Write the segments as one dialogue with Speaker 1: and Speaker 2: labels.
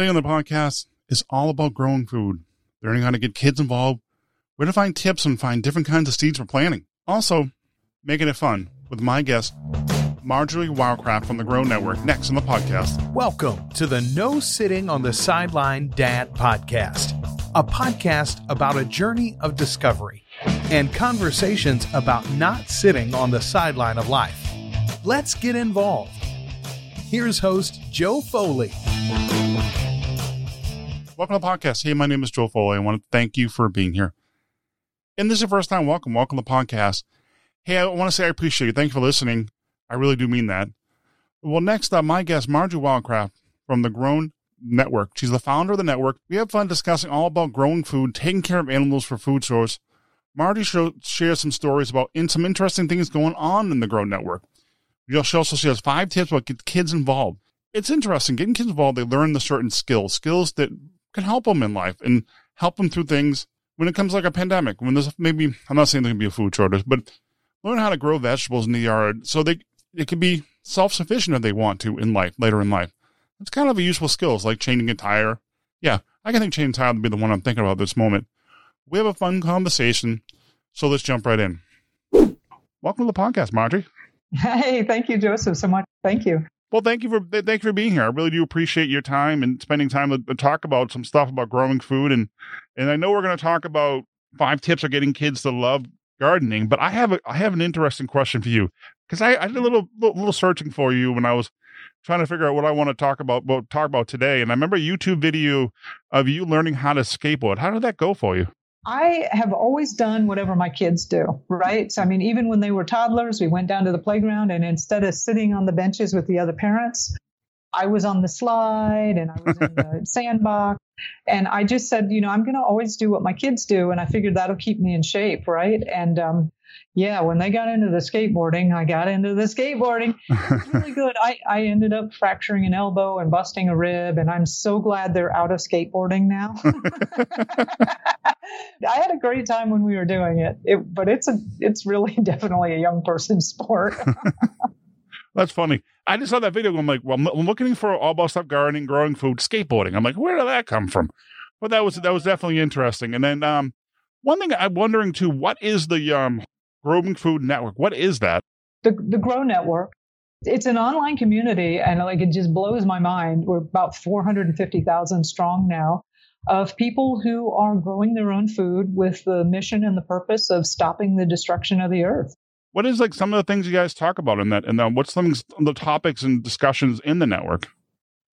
Speaker 1: Today on the podcast is all about growing food, learning how to get kids involved, where to find tips and find different kinds of seeds for planting. Also, making it fun with my guest, Marjory Wildcraft from the Grow Network, next on the podcast.
Speaker 2: Welcome to the No Sitting on the Sideline Dad podcast, a podcast about a journey of discovery and conversations about not sitting on the sideline of life. Let's get involved. Here's host Joe Foley.
Speaker 1: Welcome to the podcast. Hey, my name is Joe Foley. I want to thank you for being here. And this is your first time, welcome. Welcome to the podcast. Hey, I want to say I appreciate you. Thank you for listening. I really do mean that. Well, next up, my guest, Marjory Wildcraft from the Grow Network. She's the founder of the network. We have fun discussing all about growing food, taking care of animals for food source. Marjorie show, shares some stories about in some interesting things going on in the Grow Network. She also shares five tips about get kids involved. It's interesting. Getting kids involved, they learn the certain skills, skills that can help them in life and help them through things when it comes like a pandemic, when there's maybe, I'm not saying there can be a food shortage, but learn how to grow vegetables in the yard so they, it can be self-sufficient if they want to in life, later in life. It's kind of a useful skills like changing a tire. Yeah, I can think changing a tire would be the one I'm thinking about this moment. We have a fun conversation, so let's jump right in. Welcome to the podcast, Marjory.
Speaker 3: Hey, thank you, Joseph, so much. Thank you.
Speaker 1: Well, thank you for thank you for being here. I really do appreciate your time and spending time to, talk about some stuff about growing food and and I know we're going to talk about five tips for getting kids to love gardening. But I have a I have an interesting question for you because I, I did a little, little searching for you when I was trying to figure out what I want to talk about talk about today. And I remember a YouTube video of you learning how to skateboard. How did that go for you?
Speaker 3: I have always done whatever my kids do, right? So, I mean, even when they were toddlers, we went down to the playground and instead of sitting on the benches with the other parents, I was on the slide and I was in the sandbox. And I just said, you know, I'm going to always do what my kids do. And I figured that'll keep me in shape, right? And um, yeah, when they got into the skateboarding, I got into the skateboarding. really good. I, I ended up fracturing an elbow and busting a rib, and I'm so glad they're out of skateboarding now. I had a great time when we were doing it, it but it's a it's really definitely a young person's sport.
Speaker 1: That's funny. I just saw that video. I'm like, well, I'm looking for all about stuff gardening, growing food, skateboarding. I'm like, where did that come from? But that was that was definitely interesting. And then um, one thing I'm wondering too, what is the um, Growing Food Network? What is that?
Speaker 3: The the Grow Network. It's an online community, and like it just blows my mind. We're about 450,000 strong now of people who are growing their own food with the mission and the purpose of stopping the destruction of the earth
Speaker 1: what is like some of the things you guys talk about in that and then what's some of the topics and discussions in the network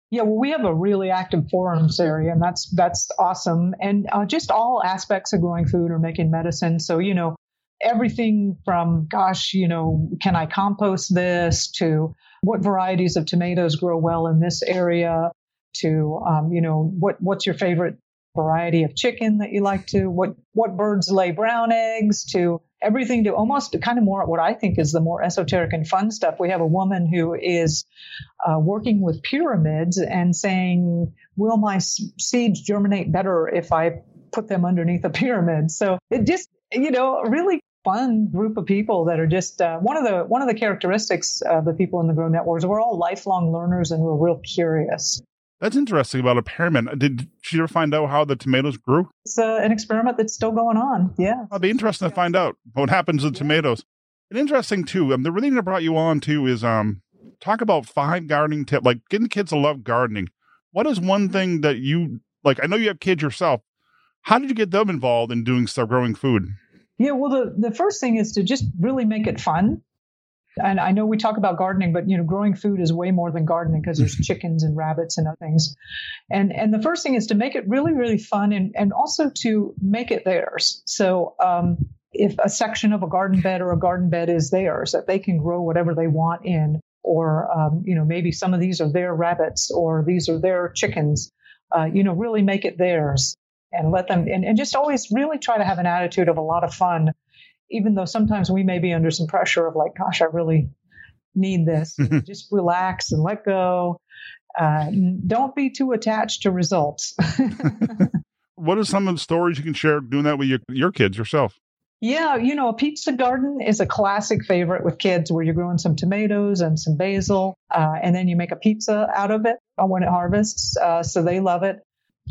Speaker 3: yeah well we have a really active forums area and that's that's awesome and uh, just all aspects of growing food or making medicine so you know everything from gosh you know can i compost this to what varieties of tomatoes grow well in this area to um, you know what what's your favorite variety of chicken that you like to what what birds lay brown eggs to everything to almost kind of more what I think is the more esoteric and fun stuff. We have a woman who is uh, working with pyramids and saying, "Will my seeds germinate better if I put them underneath a pyramid?" So it just you know really fun group of people that are just uh, one of the one of the characteristics of the people in the Grow Networks. We're all lifelong learners and we're real curious.
Speaker 1: That's interesting about a pyramid. Did she ever find out how the tomatoes grew?
Speaker 3: It's uh, an experiment that's still going on. Yeah.
Speaker 1: It'll be interesting to find out what happens to yeah. tomatoes. And interesting too. Um, the reason I brought you on too is um talk about five gardening tips, like getting kids to love gardening. What is one mm-hmm. thing that you like? I know you have kids yourself. How did you get them involved in doing stuff, growing food?
Speaker 3: Yeah, well, the, the first thing is to just really make it fun. And I know we talk about gardening, but you know, growing food is way more than gardening because there's chickens and rabbits and other things. And and the first thing is to make it really, really fun and, and also to make it theirs. So um, if a section of a garden bed or a garden bed is theirs, that they can grow whatever they want in, or um, you know, maybe some of these are their rabbits or these are their chickens. Uh, you know, really make it theirs and let them and, and just always really try to have an attitude of a lot of fun even though sometimes we may be under some pressure of like, gosh, I really need this. just relax and let go. Uh, don't be too attached to results.
Speaker 1: what are some of the stories you can share doing that with your, your kids yourself?
Speaker 3: Yeah, you know, a pizza garden is a classic favorite with kids where you're growing some tomatoes and some basil, uh, and then you make a pizza out of it when it harvests. Uh, so they love it.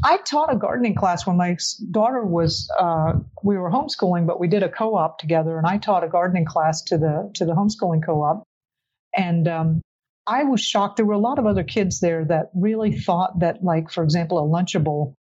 Speaker 3: I taught a gardening class when my daughter was, uh, we were homeschooling, but we did a co-op together and I taught a gardening class to the, to the homeschooling co-op. And, um, I was shocked. There were a lot of other kids there that really thought that, like, for example, a Lunchable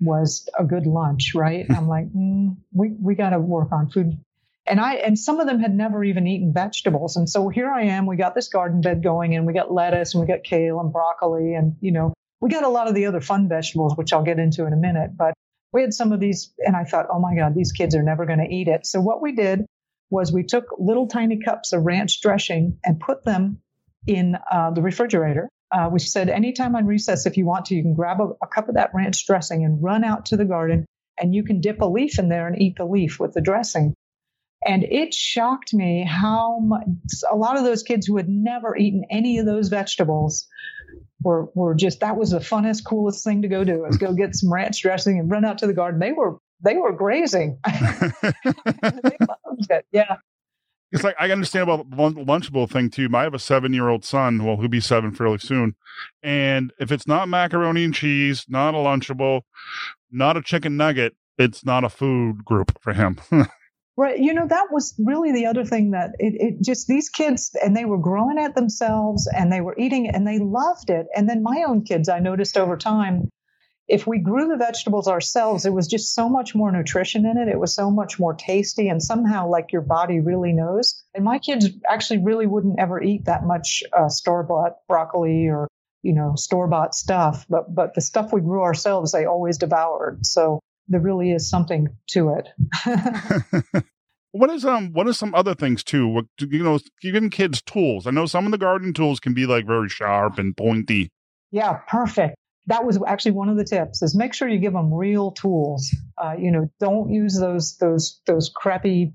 Speaker 3: was a good lunch, right? I'm like, mm, we we got to work on food. And I and some of them had never even eaten vegetables, and so here I am. We got this garden bed going, and we got lettuce, and we got kale and broccoli, and you know, we got a lot of the other fun vegetables, which I'll get into in a minute. But we had some of these, and I thought, oh my God, these kids are never going to eat it. So what we did was we took little tiny cups of ranch dressing and put them in uh, the refrigerator. Uh, we said anytime on recess, if you want to, you can grab a, a cup of that ranch dressing and run out to the garden and you can dip a leaf in there and eat the leaf with the dressing. And it shocked me how much a lot of those kids who had never eaten any of those vegetables were, were just that was the funnest, coolest thing to go do is go get some ranch dressing and run out to the garden. They were they were grazing. they loved it. Yeah.
Speaker 1: It's like I understand about the Lunchable thing too. I have a seven year old son, well, he'll be seven fairly soon. And if it's not macaroni and cheese, not a Lunchable, not a chicken nugget, it's not a food group for him.
Speaker 3: right. You know, that was really the other thing that it, it just these kids, and they were growing it themselves and they were eating it and they loved it. And then my own kids, I noticed over time, if we grew the vegetables ourselves, it was just so much more nutrition in it. It was so much more tasty and somehow like your body really knows. And my kids actually really wouldn't ever eat that much uh, store bought broccoli or, you know, store bought stuff. But, but the stuff we grew ourselves, they always devoured. So there really is something to it.
Speaker 1: what is um what are some other things too what you know giving kids tools i know some of the garden tools can be like very sharp and pointy
Speaker 3: yeah perfect that was actually one of the tips is make sure you give them real tools. Uh, you know, don't use those, those, those crappy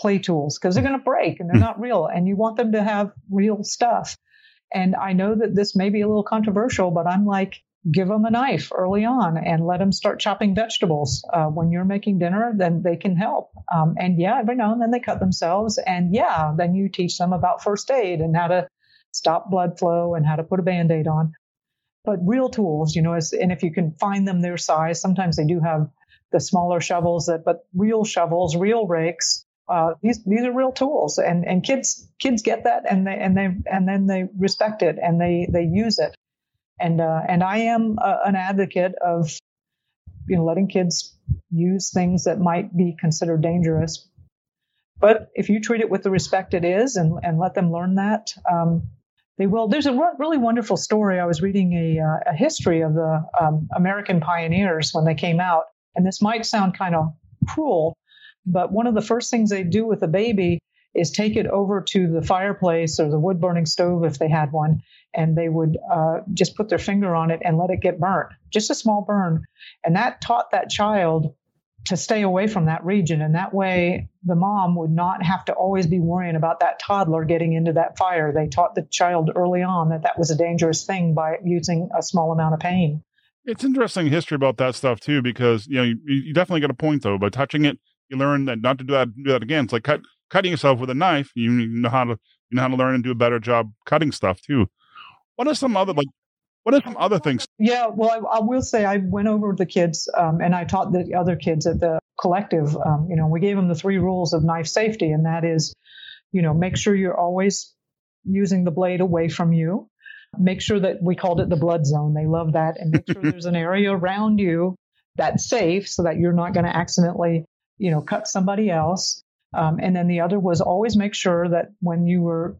Speaker 3: play tools because they're going to break and they're not real and you want them to have real stuff. And I know that this may be a little controversial, but I'm like, give them a knife early on and let them start chopping vegetables. Uh, when you're making dinner, then they can help. Um, and yeah, every now and then they cut themselves. And yeah, then you teach them about first aid and how to stop blood flow and how to put a band aid on but real tools, you know, and if you can find them their size, sometimes they do have the smaller shovels that, but real shovels, real rakes, uh, these these are real tools, and and kids kids get that, and they and they and then they respect it, and they they use it, and uh, and I am a, an advocate of you know letting kids use things that might be considered dangerous, but if you treat it with the respect it is, and and let them learn that, um, they will. There's a really wonderful story. I was reading a, uh, a history of the um, American pioneers when they came out, and this might sound kind of cruel, but one of the first things they do with a baby is take it over to the fireplace or the wood burning stove if they had one, and they would uh, just put their finger on it and let it get burnt, just a small burn, and that taught that child to stay away from that region. And that way, the mom would not have to always be worrying about that toddler getting into that fire. They taught the child early on that that was a dangerous thing by using a small amount of pain.
Speaker 1: It's interesting history about that stuff too, because you know you, you definitely get a point though. By touching it, you learn that not to do that do that again. It's like cut, cutting yourself with a knife. You know how to you know how to learn and do a better job cutting stuff too. What are some other like what are some other things?
Speaker 3: Yeah, well, I, I will say I went over with the kids um, and I taught the other kids at the collective. Um, you know, we gave them the three rules of knife safety, and that is, you know, make sure you're always using the blade away from you. Make sure that we called it the blood zone. They love that, and make sure there's an area around you that's safe so that you're not going to accidentally, you know, cut somebody else. Um, and then the other was always make sure that when you were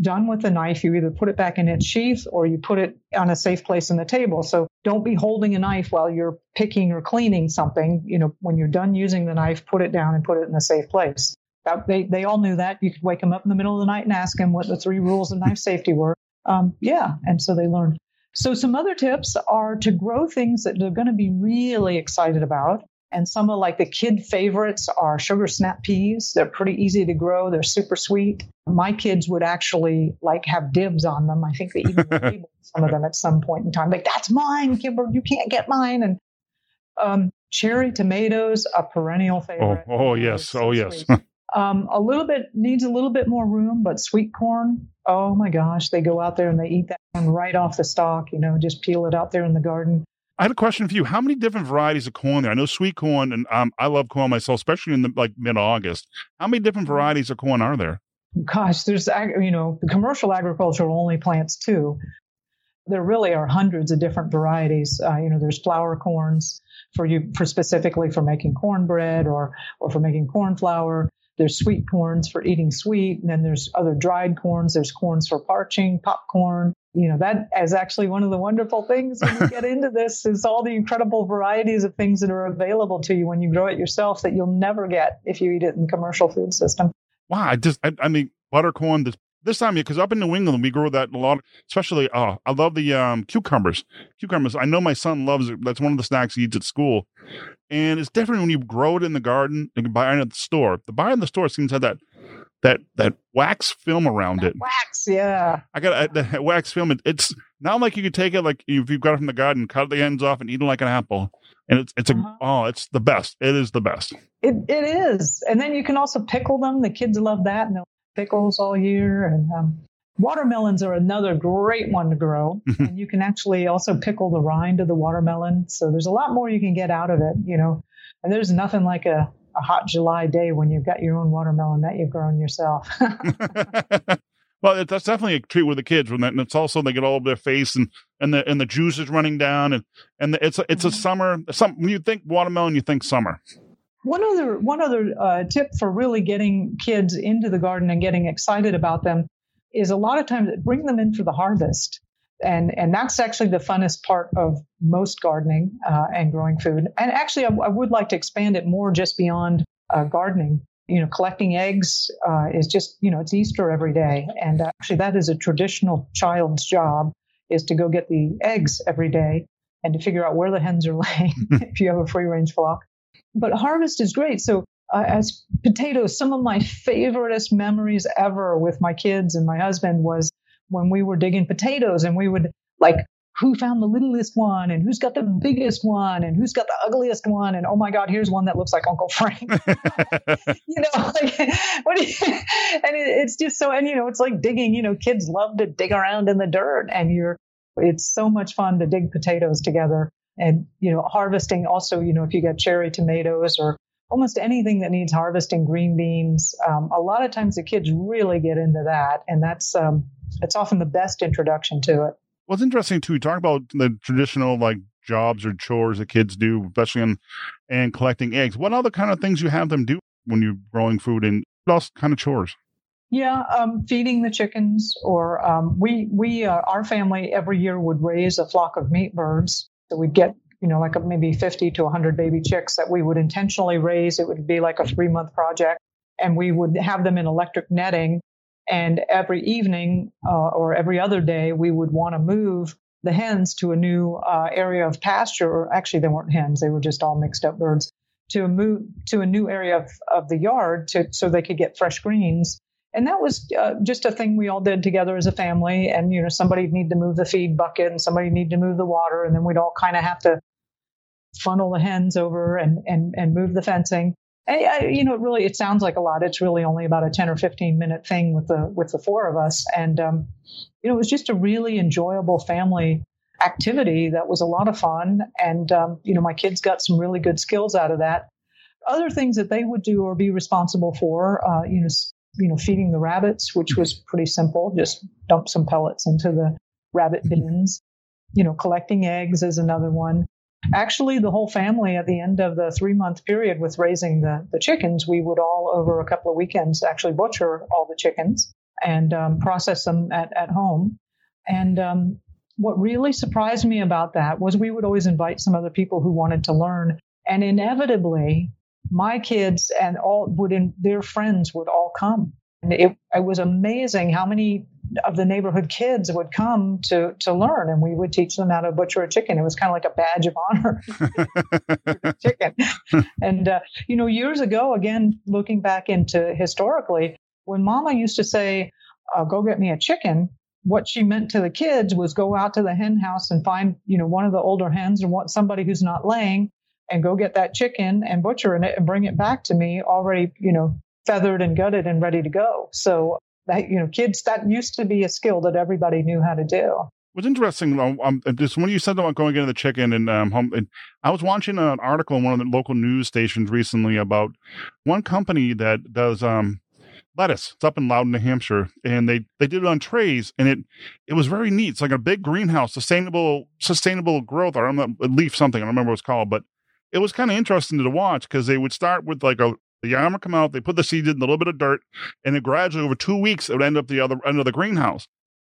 Speaker 3: done with the knife, you either put it back in its sheath or you put it on a safe place in the table. So don't be holding a knife while you're picking or cleaning something. You know, when you're done using the knife, put it down and put it in a safe place. That, they, they all knew that. You could wake them up in the middle of the night and ask them what the three rules of knife safety were. Um, yeah. And so they learned. So some other tips are to grow things that they're going to be really excited about. And some of like the kid favorites are sugar snap peas. They're pretty easy to grow. They're super sweet. My kids would actually like have dibs on them. I think they even labeled some of them at some point in time. Like, that's mine, Kimber. You can't get mine. And um, cherry tomatoes, a perennial favorite.
Speaker 1: Oh, oh yes, oh yes.
Speaker 3: um, a little bit needs a little bit more room, but sweet corn. Oh my gosh, they go out there and they eat that one right off the stalk. You know, just peel it out there in the garden.
Speaker 1: I had a question for you. How many different varieties of corn there? I know sweet corn, and um, I love corn myself, especially in the like mid August. How many different mm-hmm. varieties of corn are there?
Speaker 3: Gosh, there's you know the commercial agriculture only plants two. There really are hundreds of different varieties. Uh, you know, there's flour corns for you for specifically for making cornbread or or for making corn flour. There's sweet corns for eating sweet, and then there's other dried corns. There's corns for parching, popcorn. You know, that is actually one of the wonderful things when you get into this is all the incredible varieties of things that are available to you when you grow it yourself that you'll never get if you eat it in the commercial food system.
Speaker 1: Wow, I just I, I mean buttercorn, this this time because up in New England we grow that a lot. Especially, oh, I love the um, cucumbers. Cucumbers. I know my son loves it. That's one of the snacks he eats at school, and it's different when you grow it in the garden and buy it at the store. The buy in the store seems to have that that that wax film around
Speaker 3: that
Speaker 1: it.
Speaker 3: Wax, yeah.
Speaker 1: I got uh, the wax film. It, it's not like you could take it like if you've got it from the garden, cut the ends off, and eat it like an apple. And it's it's uh-huh. a oh, it's the best. It is the best.
Speaker 3: It it is. And then you can also pickle them. The kids love that, and they'll pickles all year. And um, watermelons are another great one to grow. and you can actually also pickle the rind of the watermelon. So there's a lot more you can get out of it, you know. And there's nothing like a, a hot July day when you've got your own watermelon that you've grown yourself.
Speaker 1: well, that's definitely a treat with the kids. When that, and it's also they get all over their face and and the and the juice is running down and and the, it's a, it's mm-hmm. a summer. Some when you think watermelon, you think summer.
Speaker 3: One other one other uh, tip for really getting kids into the garden and getting excited about them is a lot of times bring them in for the harvest, and and that's actually the funnest part of most gardening uh, and growing food. And actually, I, I, would like to expand it more just beyond uh, gardening. You know, collecting eggs uh, is just you know it's Easter every day, and actually that is a traditional child's job is to go get the eggs every day and to figure out where the hens are laying if you have a free range flock but harvest is great. So uh, as potatoes, some of my favoriteest memories ever with my kids and my husband was when we were digging potatoes and we would like who found the littlest one and who's got the biggest one and who's got the ugliest one? And oh my god here's one that looks like uncle frank. You know like what you, and it, it's just so and you know it's like digging you know kids love to dig around in the dirt and you're it's so much fun to dig potatoes together and you know harvesting also you know if you get cherry tomatoes or almost anything that needs harvesting green beans. Um, a lot of times the kids really get into that and that's um, it's often the best introduction to it.
Speaker 1: Well it's interesting too we talk about the traditional like jobs or chores that kids do especially in and collecting eggs. What other kind of things you have them do when you're growing food and what else kind of chores?
Speaker 3: Yeah, um, feeding the chickens, or um, we we uh, our family every year would raise a flock of meat birds, so we'd get, you know, like maybe 50 to 100 baby chicks that we would intentionally raise. It would be like a three month project. And we would have them in electric netting. And every evening uh, or every other day, we would want to move the hens to a new uh, area of pasture. Or actually, they weren't hens; they were just all mixed up birds. To move to a new area of, of the yard to so they could get fresh greens and that was uh, just a thing we all did together as a family and you know somebody need to move the feed bucket and somebody need to move the water and then we'd all kind of have to funnel the hens over and and and move the fencing and, you know it really it sounds like a lot it's really only about a 10 or 15 minute thing with the with the four of us and um, you know it was just a really enjoyable family activity that was a lot of fun and um, you know my kids got some really good skills out of that other things that they would do or be responsible for uh, you know you know, feeding the rabbits, which was pretty simple. Just dump some pellets into the rabbit mm-hmm. bins. You know, collecting eggs is another one. Actually, the whole family at the end of the three month period with raising the, the chickens, we would all over a couple of weekends actually butcher all the chickens and um, process them at, at home. And um, what really surprised me about that was we would always invite some other people who wanted to learn. And inevitably, my kids and all would in, their friends would all come. And it, it was amazing how many of the neighborhood kids would come to to learn, and we would teach them how to butcher a chicken. It was kind of like a badge of honor, chicken. and uh, you know, years ago, again, looking back into historically, when Mama used to say, uh, "Go get me a chicken," what she meant to the kids was go out to the hen house and find you know one of the older hens or want somebody who's not laying and go get that chicken and butcher it and bring it back to me already, you know, feathered and gutted and ready to go. So that, you know, kids, that used to be a skill that everybody knew how to do.
Speaker 1: What's interesting um, when you said about going into the chicken and um, home, and I was watching an article in one of the local news stations recently about one company that does um, lettuce. It's up in Loudon, New Hampshire, and they they did it on trays, and it it was very neat. It's like a big greenhouse, sustainable sustainable growth. I don't know, leaf something. I don't remember what it's called, but it was kind of interesting to watch because they would start with like a the yam would come out, they put the seeds in a little bit of dirt, and then gradually over two weeks it would end up the other end of the greenhouse.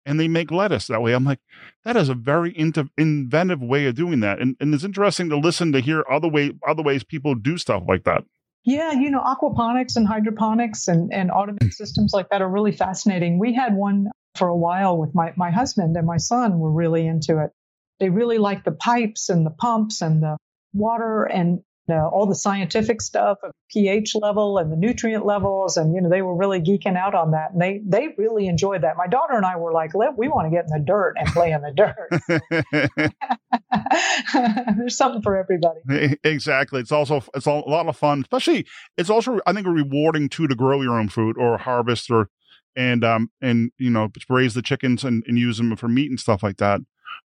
Speaker 1: And they make lettuce that way. I'm like, that is a very into, inventive way of doing that, and and it's interesting to listen to hear other way other ways people do stuff like that.
Speaker 3: Yeah, you know, aquaponics and hydroponics and, and automated mm. systems like that are really fascinating. We had one for a while with my, my husband and my son were really into it. They really liked the pipes and the pumps and the water and uh, all the scientific stuff of pH level and the nutrient levels. And, you know, they were really geeking out on that. And they, they really enjoyed that. My daughter and I were like, we want to get in the dirt and play in the dirt. There's something for everybody.
Speaker 1: Exactly. It's also, it's a lot of fun, especially it's also, I think, rewarding too to grow your own food or harvest or, and, um, and, you know, raise the chickens and, and use them for meat and stuff like that.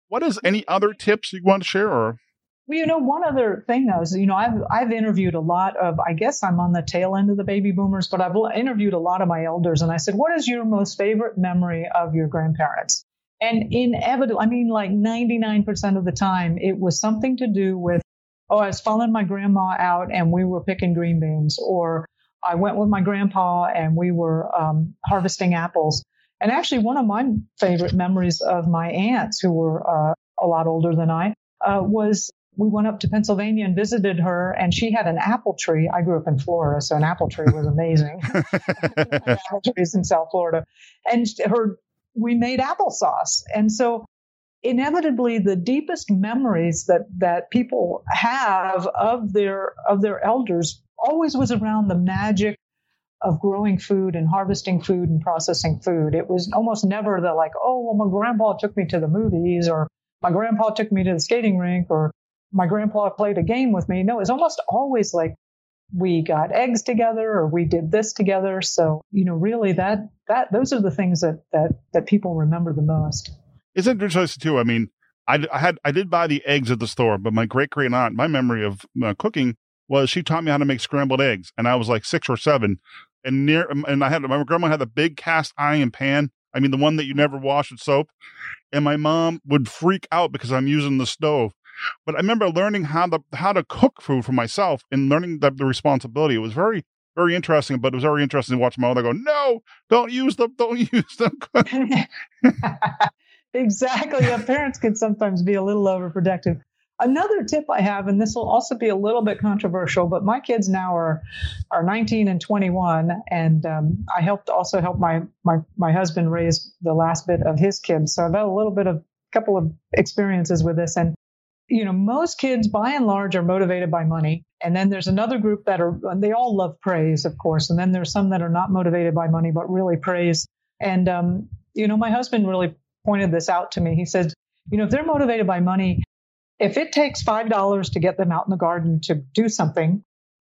Speaker 1: What is any other tips you want to share or?
Speaker 3: Well, you know, one other thing though is, you know, I've I've interviewed a lot of. I guess I'm on the tail end of the baby boomers, but I've interviewed a lot of my elders, and I said, "What is your most favorite memory of your grandparents?" And inevitably, I mean, like 99% of the time, it was something to do with, oh, I was following my grandma out and we were picking green beans, or I went with my grandpa and we were um, harvesting apples. And actually, one of my favorite memories of my aunts, who were uh, a lot older than I, uh, was we went up to Pennsylvania and visited her, and she had an apple tree. I grew up in Florida, so an apple tree was amazing. apple trees in South Florida, and her we made applesauce, and so inevitably the deepest memories that that people have of their of their elders always was around the magic of growing food and harvesting food and processing food. It was almost never the like, oh, well, my grandpa took me to the movies or my grandpa took me to the skating rink or my grandpa played a game with me. No, it's almost always like we got eggs together or we did this together. So, you know, really that, that, those are the things that, that, that people remember the most.
Speaker 1: It's interesting too. I mean, I, I had, I did buy the eggs at the store, but my great great aunt, my memory of uh, cooking was she taught me how to make scrambled eggs. And I was like six or seven and near, and I had, my grandma had a big cast iron pan. I mean, the one that you never wash with soap. And my mom would freak out because I'm using the stove. But I remember learning how to how to cook food for myself and learning the, the responsibility. It was very very interesting, but it was very interesting to watch my mother go, "No, don't use them, don't use them."
Speaker 3: exactly. Yeah, parents can sometimes be a little overprotective. Another tip I have, and this will also be a little bit controversial, but my kids now are are 19 and 21, and um, I helped also help my my my husband raise the last bit of his kids, so I've had a little bit of a couple of experiences with this, and you know, most kids by and large are motivated by money. And then there's another group that are, they all love praise, of course. And then there's some that are not motivated by money, but really praise. And, um, you know, my husband really pointed this out to me. He said, you know, if they're motivated by money, if it takes $5 to get them out in the garden to do something,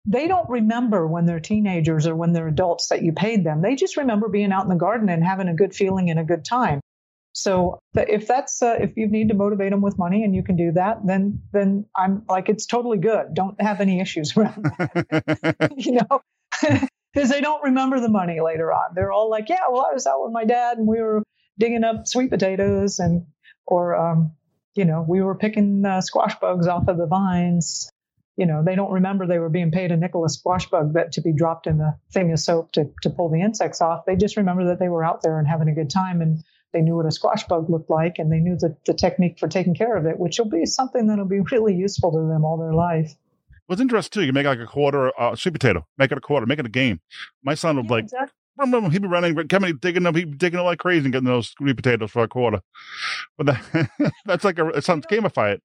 Speaker 3: they don't remember when they're teenagers or when they're adults that you paid them. They just remember being out in the garden and having a good feeling and a good time. So if that's uh, if you need to motivate them with money and you can do that, then then I'm like it's totally good. Don't have any issues around that, you know, because they don't remember the money later on. They're all like, yeah, well, I was out with my dad and we were digging up sweet potatoes and or um, you know we were picking uh, squash bugs off of the vines. You know, they don't remember they were being paid a nickel a squash bug that to be dropped in the thing of soap to to pull the insects off. They just remember that they were out there and having a good time and they knew what a squash bug looked like and they knew the, the technique for taking care of it, which will be something that'll be really useful to them all their life.
Speaker 1: What's interesting too, you can make like a quarter uh, sweet potato, make it a quarter, make it a game. My son would yeah, like, exactly. he'd be running, coming, digging up, he'd be digging up like crazy and getting those sweet potatoes for a quarter. But that, that's like a, it sounds gamify it.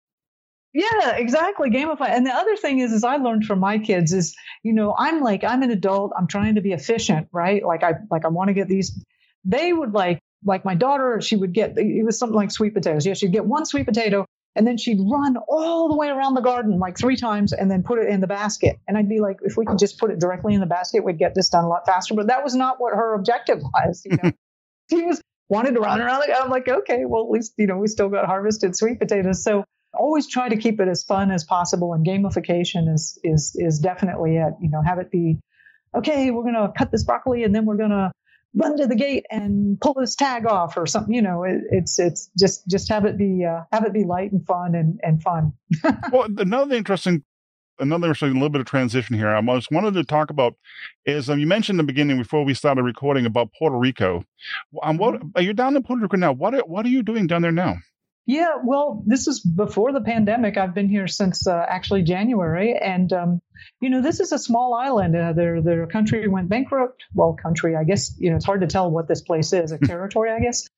Speaker 3: Yeah, exactly. Gamify. And the other thing is, is I learned from my kids is, you know, I'm like, I'm an adult. I'm trying to be efficient, right? Like I, like I want to get these. They would like like my daughter, she would get, it was something like sweet potatoes. Yeah, she'd get one sweet potato And then she'd run all the way around the garden like three times and then put it in the basket. And I'd be like, if we could just put it directly in the basket, we'd get this done a lot faster. But that was not what her objective was. You know, she was wanted to run around. I'm like, okay, well, at least, you know, we still got harvested sweet potatoes. So always try to keep it as fun as possible. And gamification is, is, is definitely it. You know, have it be, okay, we're going to cut this broccoli and then we're going to run to the gate and pull this tag off or something. You know, it, it's it's just just have it be uh, have it be light and fun and and fun.
Speaker 1: well, another interesting. Another interesting little bit of transition here. I just wanted to talk about is um, you mentioned in the beginning before we started recording about Puerto Rico. Um, what mm-hmm. are you down in Puerto Rico now? What are, what are you doing down there now?
Speaker 3: Yeah, well, this is before the pandemic. I've been here since uh, actually January, and um, you know, this is a small island. Uh, their their country went bankrupt. Well, country, I guess. You know, it's hard to tell what this place is. A territory, I guess.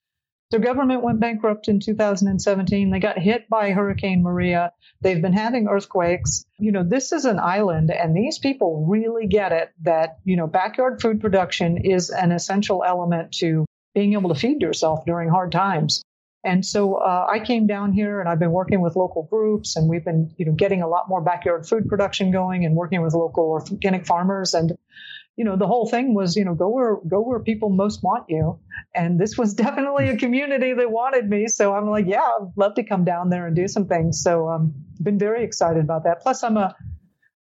Speaker 3: Their government went bankrupt in 2017. They got hit by Hurricane Maria. They've been having earthquakes. You know, this is an island, and these people really get it that you know, backyard food production is an essential element to being able to feed yourself during hard times. And so uh, I came down here and I've been working with local groups and we've been, you know, getting a lot more backyard food production going and working with local organic farmers. And, you know, the whole thing was, you know, go where, go where people most want you. And this was definitely a community that wanted me. So I'm like, yeah, I'd love to come down there and do some things. So i um, been very excited about that. Plus I'm a,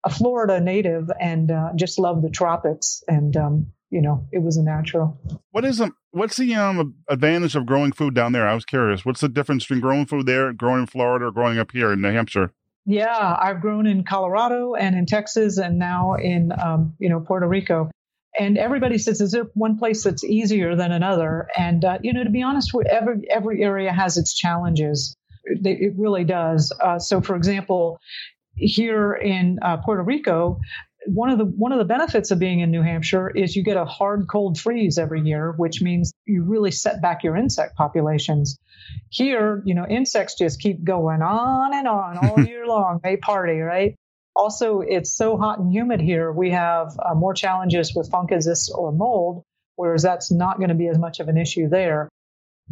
Speaker 3: a Florida native and uh, just love the tropics. And, um, you know, it was a natural.
Speaker 1: What is um, what's the um advantage of growing food down there? I was curious. What's the difference between growing food there, growing in Florida, or growing up here in New Hampshire?
Speaker 3: Yeah, I've grown in Colorado and in Texas, and now in um, you know Puerto Rico. And everybody says, "Is there one place that's easier than another?" And uh, you know, to be honest, every every area has its challenges. It, it really does. Uh, so, for example, here in uh, Puerto Rico, one of the one of the benefits of being in New Hampshire is you get a hard cold freeze every year, which means you really set back your insect populations. Here, you know, insects just keep going on and on all year long. They party, right? Also, it's so hot and humid here. We have uh, more challenges with fungus's or mold, whereas that's not going to be as much of an issue there.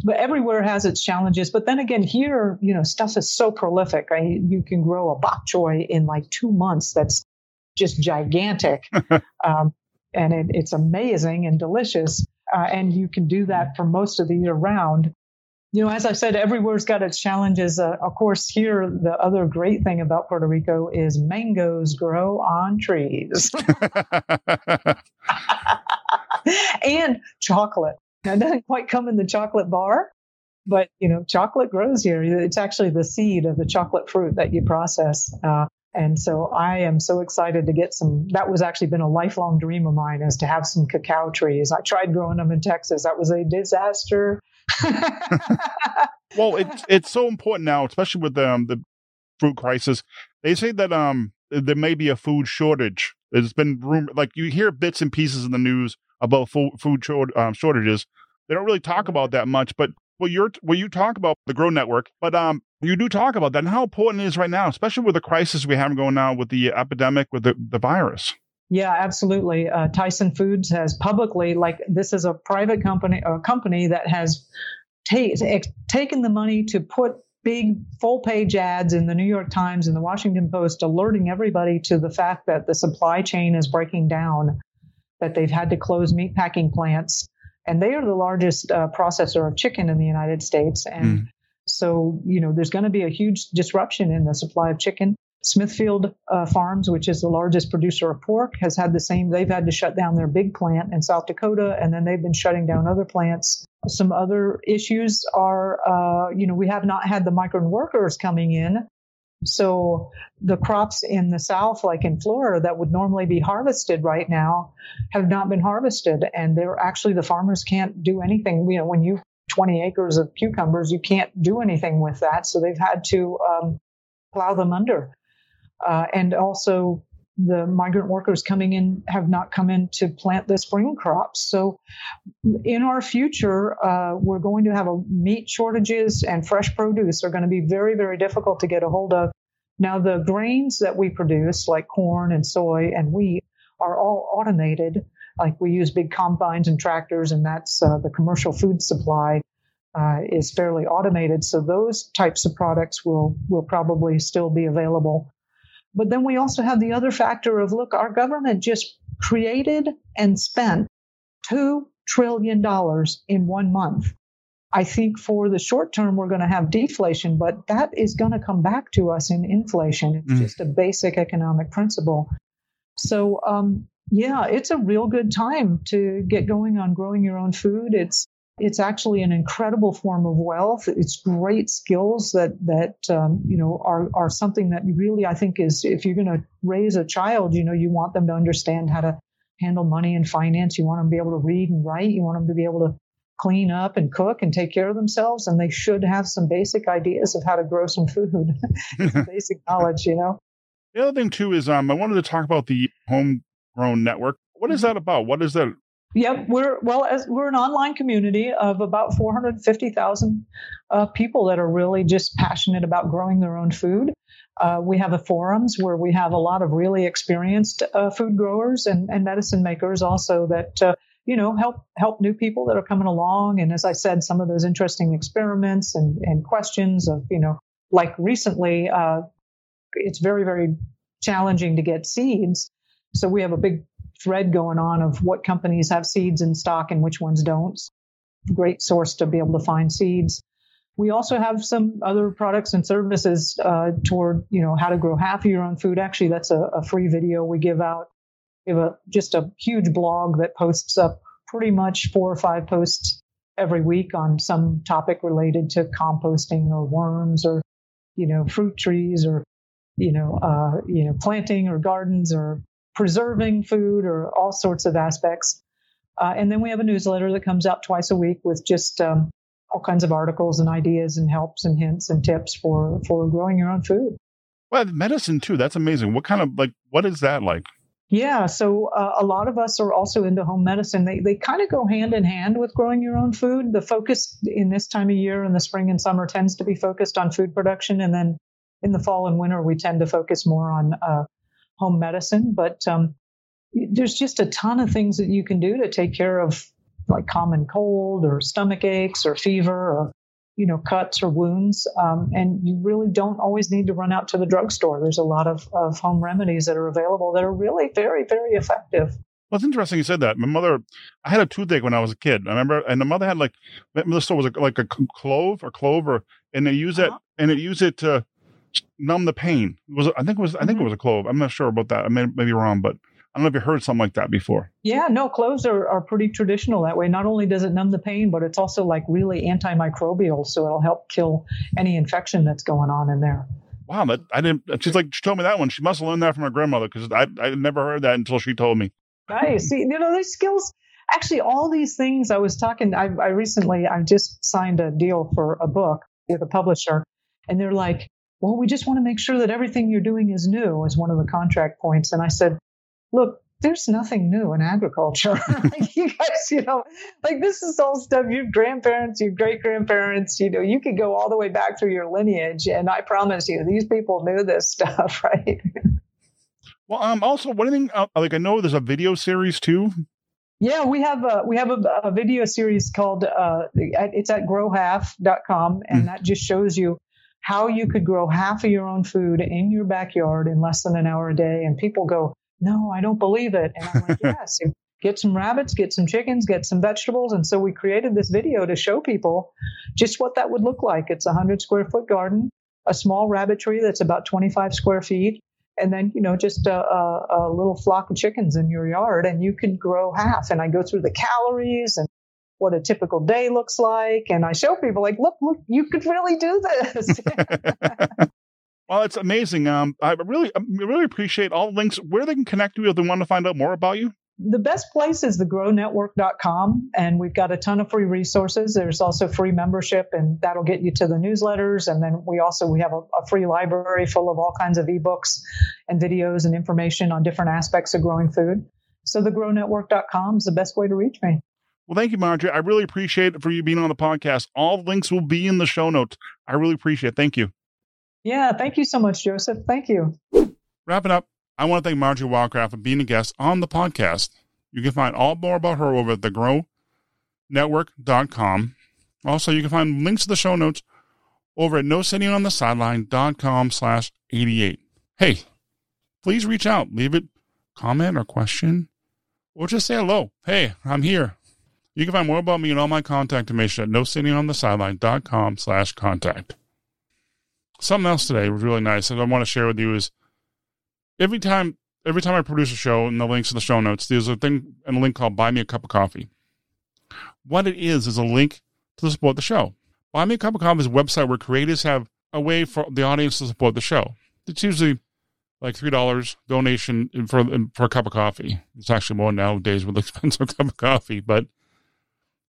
Speaker 3: But everywhere has its challenges. But then again, here, you know, stuff is so prolific. I, you can grow a bok choy in like two months. That's just gigantic. um, and it, it's amazing and delicious. Uh, and you can do that for most of the year round. You know, as I said, everywhere's got its challenges. Uh, of course, here, the other great thing about Puerto Rico is mangoes grow on trees. and chocolate. Now, it doesn't quite come in the chocolate bar, but you know, chocolate grows here. It's actually the seed of the chocolate fruit that you process. Uh, and so I am so excited to get some. That was actually been a lifelong dream of mine is to have some cacao trees. I tried growing them in Texas. That was a disaster.
Speaker 1: well, it's it's so important now, especially with um, the fruit crisis. They say that um there may be a food shortage. There's been room like you hear bits and pieces in the news about food, food short, um, shortages. They don't really talk about that much, but well, you're well, you talk about the Grow Network, but um, you do talk about that and how important it is right now, especially with the crisis we have going on with the epidemic with the, the virus.
Speaker 3: Yeah, absolutely. Uh, Tyson Foods has publicly, like, this is a private company, a company that has ta- taken the money to put big full page ads in the New York Times and the Washington Post, alerting everybody to the fact that the supply chain is breaking down, that they've had to close meat packing plants. And they are the largest uh, processor of chicken in the United States. And mm. So, you know, there's going to be a huge disruption in the supply of chicken. Smithfield uh, Farms, which is the largest producer of pork, has had the same. They've had to shut down their big plant in South Dakota, and then they've been shutting down other plants. Some other issues are, uh, you know, we have not had the migrant workers coming in. So the crops in the South, like in Florida, that would normally be harvested right now, have not been harvested, and they're actually the farmers can't do anything. You know, when you 20 acres of cucumbers, you can't do anything with that. So they've had to um, plow them under. Uh, and also, the migrant workers coming in have not come in to plant the spring crops. So, in our future, uh, we're going to have a meat shortages and fresh produce are going to be very, very difficult to get a hold of. Now, the grains that we produce, like corn and soy and wheat, are all automated like we use big combines and tractors, and that's uh, the commercial food supply. uh, is fairly automated. So those types of products will will probably still be available. But then we also have the other factor of look, our government just created and spent two trillion dollars in one month. I think for the short term we're going to have deflation, but that is going to come back to us in inflation. It's mm. just a basic economic principle. So um, yeah, it's a real good time to get going on growing your own food. It's it's actually an incredible form of wealth. It's great skills that that um, you know are are something that really I think is if you're going to raise a child, you know, you want them to understand how to handle money and finance. You want them to be able to read and write. You want them to be able to clean up and cook and take care of themselves. And they should have some basic ideas of how to grow some food, basic knowledge. You know.
Speaker 1: The other thing too is um, I wanted to talk about the homegrown network. What is that about? What is that
Speaker 3: Yep, we're well as we're an online community of about 450,000 uh, people that are really just passionate about growing their own food. Uh, we have a forums where we have a lot of really experienced uh, food growers and, and, medicine makers also that uh, you know help help new people that are coming along. And as I said, some of those interesting experiments and, and questions of you know like recently, uh, it's very very challenging to get seeds. So we have a big thread going on of what companies have seeds in stock and which ones don't. Great source to be able to find seeds. We also have some other products and services uh, toward, you know, how to grow half of your own food. Actually, that's a, a free video we give out. We have a, just a huge blog that posts up pretty much four or five posts every week on some topic related to composting or worms or, you know, fruit trees or, you know, uh, you know, planting or gardens or preserving food or all sorts of aspects. Uh, and then we have a newsletter that comes out twice a week with just um, all kinds of articles and ideas and helps and hints and tips for for growing your own food.
Speaker 1: Well, medicine too. That's amazing. What kind of like what is that like?
Speaker 3: Yeah, so uh, a lot of us are also into home medicine. They they kind of go hand in hand with growing your own food. The focus in this time of year in the spring and summer tends to be focused on food production, and then in the fall and winter we tend to focus more on uh, home medicine, but um, there's just a ton of things that you can do to take care of like common cold or stomach aches or fever or you know cuts or wounds um, and you really don't always need to run out to the drugstore there's a lot of, of home remedies that are available that are really very very effective
Speaker 1: well, it's interesting you said that. My mother, I had a toothache when I was a kid. I remember, and the mother had like, the store was like a clove or clover, and they use uh-huh. it, and it use it to numb the pain. Was I think it was I think mm-hmm. it was a clove. I'm not sure about that. I may, may be wrong, but I don't know if you heard something like that before.
Speaker 3: Yeah, no, cloves are, are pretty traditional that way. Not only does it numb the pain, but it's also like really antimicrobial, so it'll help kill any infection that's going on in there.
Speaker 1: Wow, that I didn't. She's like she told me that one. She must have learned that from her grandmother because I I never heard that until she told me.
Speaker 3: Nice. See, you know, these skills. Actually, all these things I was talking. I, I recently I just signed a deal for a book with a publisher, and they're like, well, we just want to make sure that everything you're doing is new, is one of the contract points. And I said, look, there's nothing new in agriculture. like you guys, you know, like this is all stuff your grandparents, your great grandparents, you know, you could go all the way back through your lineage. And I promise you, these people knew this stuff, right?
Speaker 1: well, um, also, one thing, uh, like I know there's a video series too.
Speaker 3: Yeah, we have a we have a, a video series called uh, it's at growhalf.com, and mm. that just shows you how you could grow half of your own food in your backyard in less than an hour a day. And people go, no, I don't believe it. And I'm like, yes, get some rabbits, get some chickens, get some vegetables. And so we created this video to show people just what that would look like. It's a hundred square foot garden, a small rabbitry that's about 25 square feet. And then, you know, just a, a, a little flock of chickens in your yard and you can grow half. And I go through the calories and what a typical day looks like. And I show people like, look, look, you could really do this.
Speaker 1: well, it's amazing. Um, I really, I really appreciate all the links where they can connect with you if they want to find out more about you.
Speaker 3: The best place is thegrownetwork.com, and we've got a ton of free resources. There's also free membership, and that'll get you to the newsletters. And then we also we have a, a free library full of all kinds of ebooks and videos and information on different aspects of growing food. So thegrownetwork.com is the best way to reach me.
Speaker 1: Well, thank you, Marjory. I really appreciate it for you being on the podcast. All links will be in the show notes. I really appreciate it. Thank you.
Speaker 3: Yeah, thank you so much, Joseph. Thank you.
Speaker 1: Wrapping up, I want to thank Marjory Wildcraft for being a guest on the podcast. You can find all more about her over at thegrownetwork.com. Also, you can find links to the show notes over at nosittingonthesideline.com slash 88. Hey, please reach out, leave it comment or question, or just say hello. Hey, I'm here. You can find more about me and all my contact information at nosittingonthesideline.com slash contact. Something else today was really nice that I want to share with you is every time every time I produce a show and the links in the show notes, there's a thing and a link called Buy Me a Cup of Coffee. What it is is a link to support the show. Buy Me a Cup of Coffee is a website where creators have a way for the audience to support the show. It's usually like three dollars donation for for a cup of coffee. It's actually more nowadays with the expensive cup of coffee, but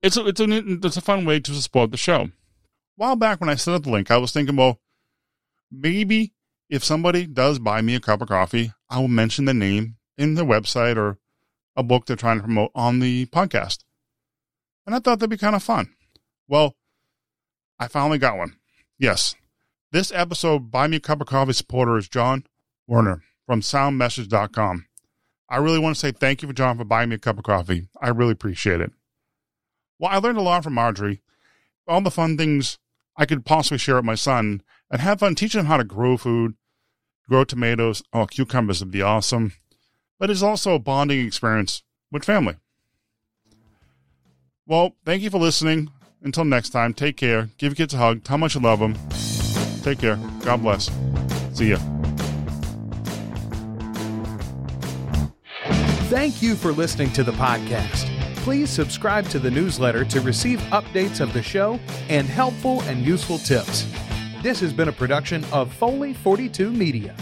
Speaker 1: it's a, it's a it's a fun way to support the show. A while back when I set up the link, I was thinking, well, maybe if somebody does buy me a cup of coffee, I will mention the name in the website or a book they're trying to promote on the podcast. And I thought that'd be kind of fun. Well, I finally got one. Yes. This episode, Buy Me a Cup of Coffee supporter is John Werner from soundmessage.com. I really want to say thank you for John for buying me a cup of coffee. I really appreciate it. Well, I learned a lot from Marjory, all the fun things I could possibly share with my son and have fun teaching him how to grow food, grow tomatoes. Oh, cucumbers would be awesome. But it's also a bonding experience with family. Well, thank you for listening. Until next time, take care. Give your kids a hug. Tell how much you love them. Take care. God bless. See ya.
Speaker 2: Thank you for listening to the podcast. Please subscribe to the newsletter to receive updates of the show and helpful and useful tips. This has been a production of Foley 42 Media.